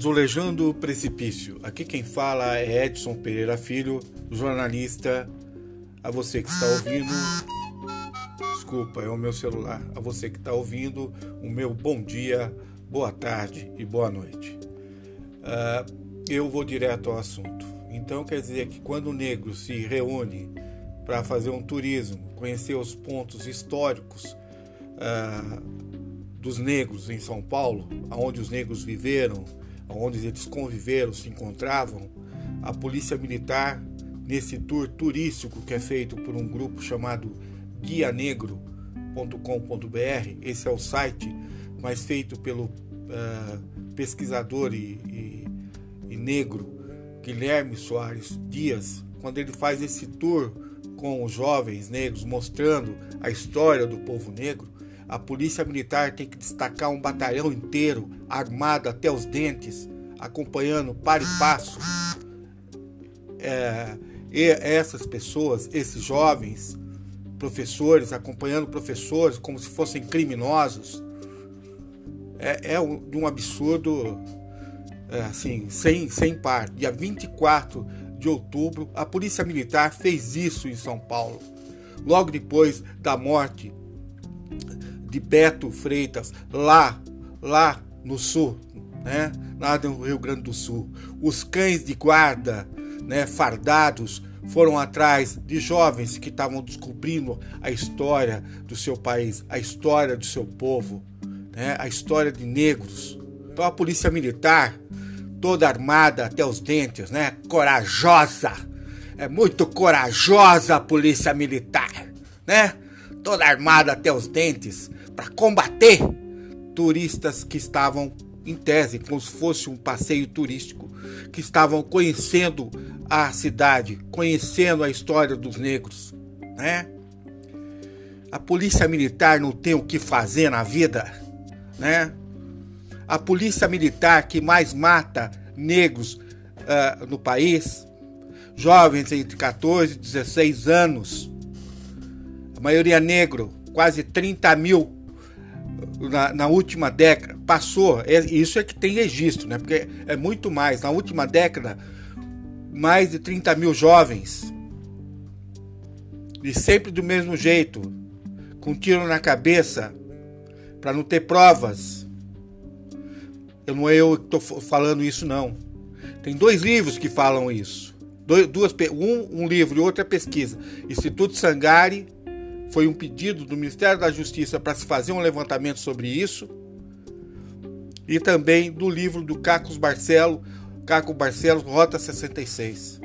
Azulejando o Precipício. Aqui quem fala é Edson Pereira Filho, jornalista. A você que está ouvindo, desculpa, é o meu celular. A você que está ouvindo, o meu bom dia, boa tarde e boa noite. Uh, eu vou direto ao assunto. Então quer dizer que quando o negro se reúne para fazer um turismo, conhecer os pontos históricos uh, dos negros em São Paulo, onde os negros viveram, onde eles conviveram, se encontravam, a polícia militar, nesse tour turístico que é feito por um grupo chamado guianegro.com.br, esse é o site, mas feito pelo uh, pesquisador e, e, e negro Guilherme Soares Dias, quando ele faz esse tour com os jovens negros, mostrando a história do povo negro, a polícia militar tem que destacar um batalhão inteiro, armado até os dentes, acompanhando para e passo é, e essas pessoas, esses jovens, professores, acompanhando professores como se fossem criminosos. É, é um, um absurdo é, assim, sem, sem par. Dia 24 de outubro, a Polícia Militar fez isso em São Paulo. Logo depois da morte de Beto Freitas, lá, lá no sul, né? lá no Rio Grande do Sul. Os cães de guarda, né, fardados, foram atrás de jovens que estavam descobrindo a história do seu país, a história do seu povo, né, a história de negros. Então a polícia militar, toda armada até os dentes, né, corajosa, é muito corajosa a polícia militar, né? Toda armada até os dentes, para combater turistas que estavam em tese, como se fosse um passeio turístico, que estavam conhecendo a cidade, conhecendo a história dos negros, né? A polícia militar não tem o que fazer na vida, né? A polícia militar que mais mata negros uh, no país, jovens entre 14 e 16 anos, a maioria negro, quase 30 mil na, na, última década, passou, é, isso é que tem registro, né? Porque é muito mais. Na última década, mais de 30 mil jovens, e sempre do mesmo jeito, com tiro na cabeça, para não ter provas. Eu não é eu que estou falando isso, não. Tem dois livros que falam isso. Dois, duas, um, um livro e outra pesquisa. Instituto Sangari foi um pedido do Ministério da Justiça para se fazer um levantamento sobre isso. E também do livro do Cacos Barcelo, Caco Barcelos, Rota 66.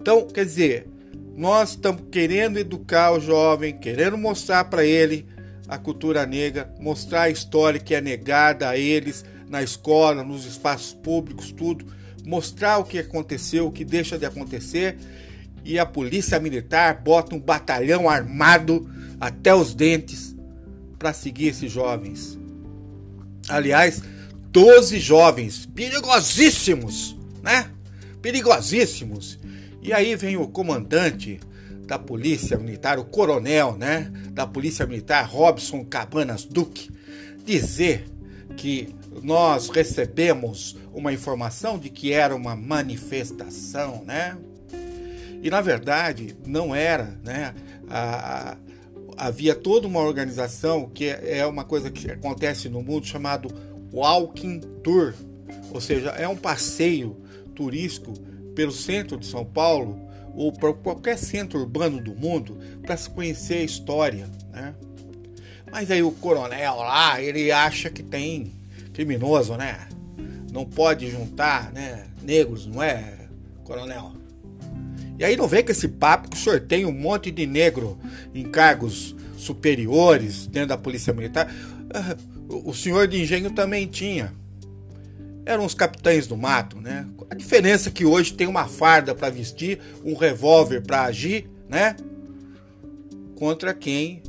Então, quer dizer, nós estamos querendo educar o jovem, querendo mostrar para ele a cultura negra, mostrar a história que é negada a eles na escola, nos espaços públicos, tudo, mostrar o que aconteceu, o que deixa de acontecer e a polícia militar bota um batalhão armado até os dentes para seguir esses jovens. Aliás, 12 jovens perigosíssimos, né? Perigosíssimos. E aí vem o comandante da Polícia Militar, o coronel, né, da Polícia Militar, Robson Cabanas Duque, dizer que nós recebemos uma informação de que era uma manifestação, né? E na verdade não era, né? A, a, havia toda uma organização que é, uma coisa que acontece no mundo chamado Walking Tour, ou seja, é um passeio turístico pelo centro de São Paulo ou para qualquer centro urbano do mundo para se conhecer a história, né? Mas aí o coronel lá, ele acha que tem criminoso, né? Não pode juntar, né? Negros, não é, coronel? E aí não vem com esse papo que tem um monte de negro em cargos superiores dentro da polícia militar. Ah, o senhor de engenho também tinha. Eram os capitães do mato, né? A diferença é que hoje tem uma farda para vestir, um revólver para agir, né? Contra quem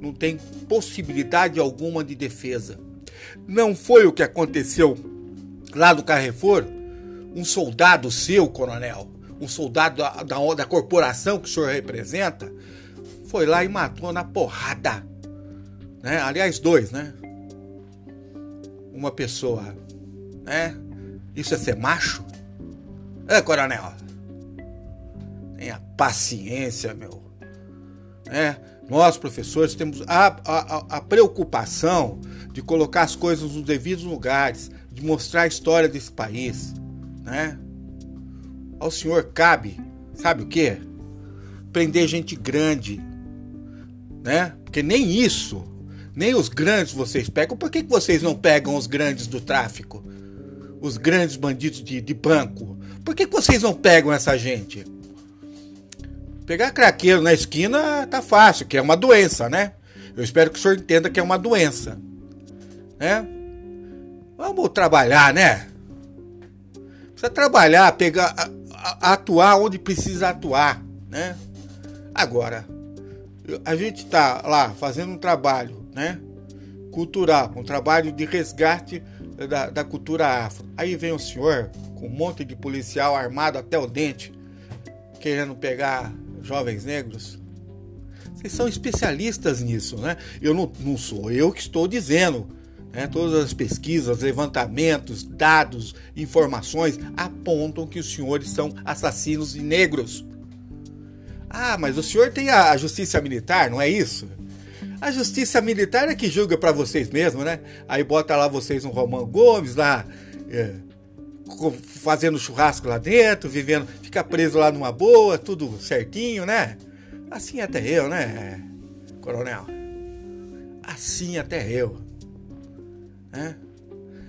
não tem possibilidade alguma de defesa. Não foi o que aconteceu lá do Carrefour? Um soldado seu, coronel, um soldado da, da, da corporação que o senhor representa, foi lá e matou na porrada. Né? Aliás, dois, né? Uma pessoa, né? Isso é ser macho? É, coronel. Tenha paciência, meu. É, nós, professores, temos a, a, a preocupação de colocar as coisas nos devidos lugares, de mostrar a história desse país, né? Ao senhor cabe, sabe o quê? Prender gente grande, né? Porque nem isso, nem os grandes vocês pegam. Por que, que vocês não pegam os grandes do tráfico? Os grandes bandidos de, de banco? Por que, que vocês não pegam essa gente? Pegar craqueiro na esquina tá fácil, que é uma doença, né? Eu espero que o senhor entenda que é uma doença, né? Vamos trabalhar, né? Precisa trabalhar, pegar, atuar onde precisa atuar, né? Agora, a gente tá lá fazendo um trabalho, né? Cultural, um trabalho de resgate da, da cultura afro. Aí vem o senhor com um monte de policial armado até o dente, querendo pegar jovens negros. Vocês são especialistas nisso, né? Eu não, não sou eu que estou dizendo. Né? Todas as pesquisas, levantamentos, dados, informações apontam que os senhores são assassinos de negros. Ah, mas o senhor tem a justiça militar, não é isso? A justiça militar é que julga para vocês mesmo, né? Aí bota lá vocês um Romão Gomes lá, é, fazendo churrasco lá dentro, vivendo, fica preso lá numa boa, tudo certinho, né? Assim até eu, né, coronel? Assim até eu. Né?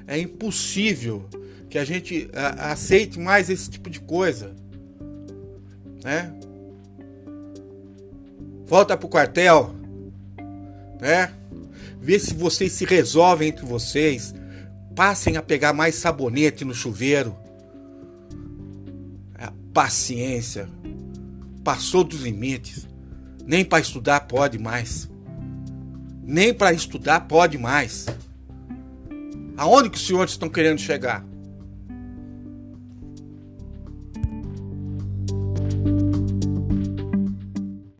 É impossível que a gente aceite mais esse tipo de coisa. Né? Volta pro quartel, né? Vê se vocês se resolvem entre vocês Passem a pegar mais sabonete no chuveiro. A paciência passou dos limites. Nem para estudar pode mais. Nem para estudar pode mais. Aonde que os senhores estão querendo chegar?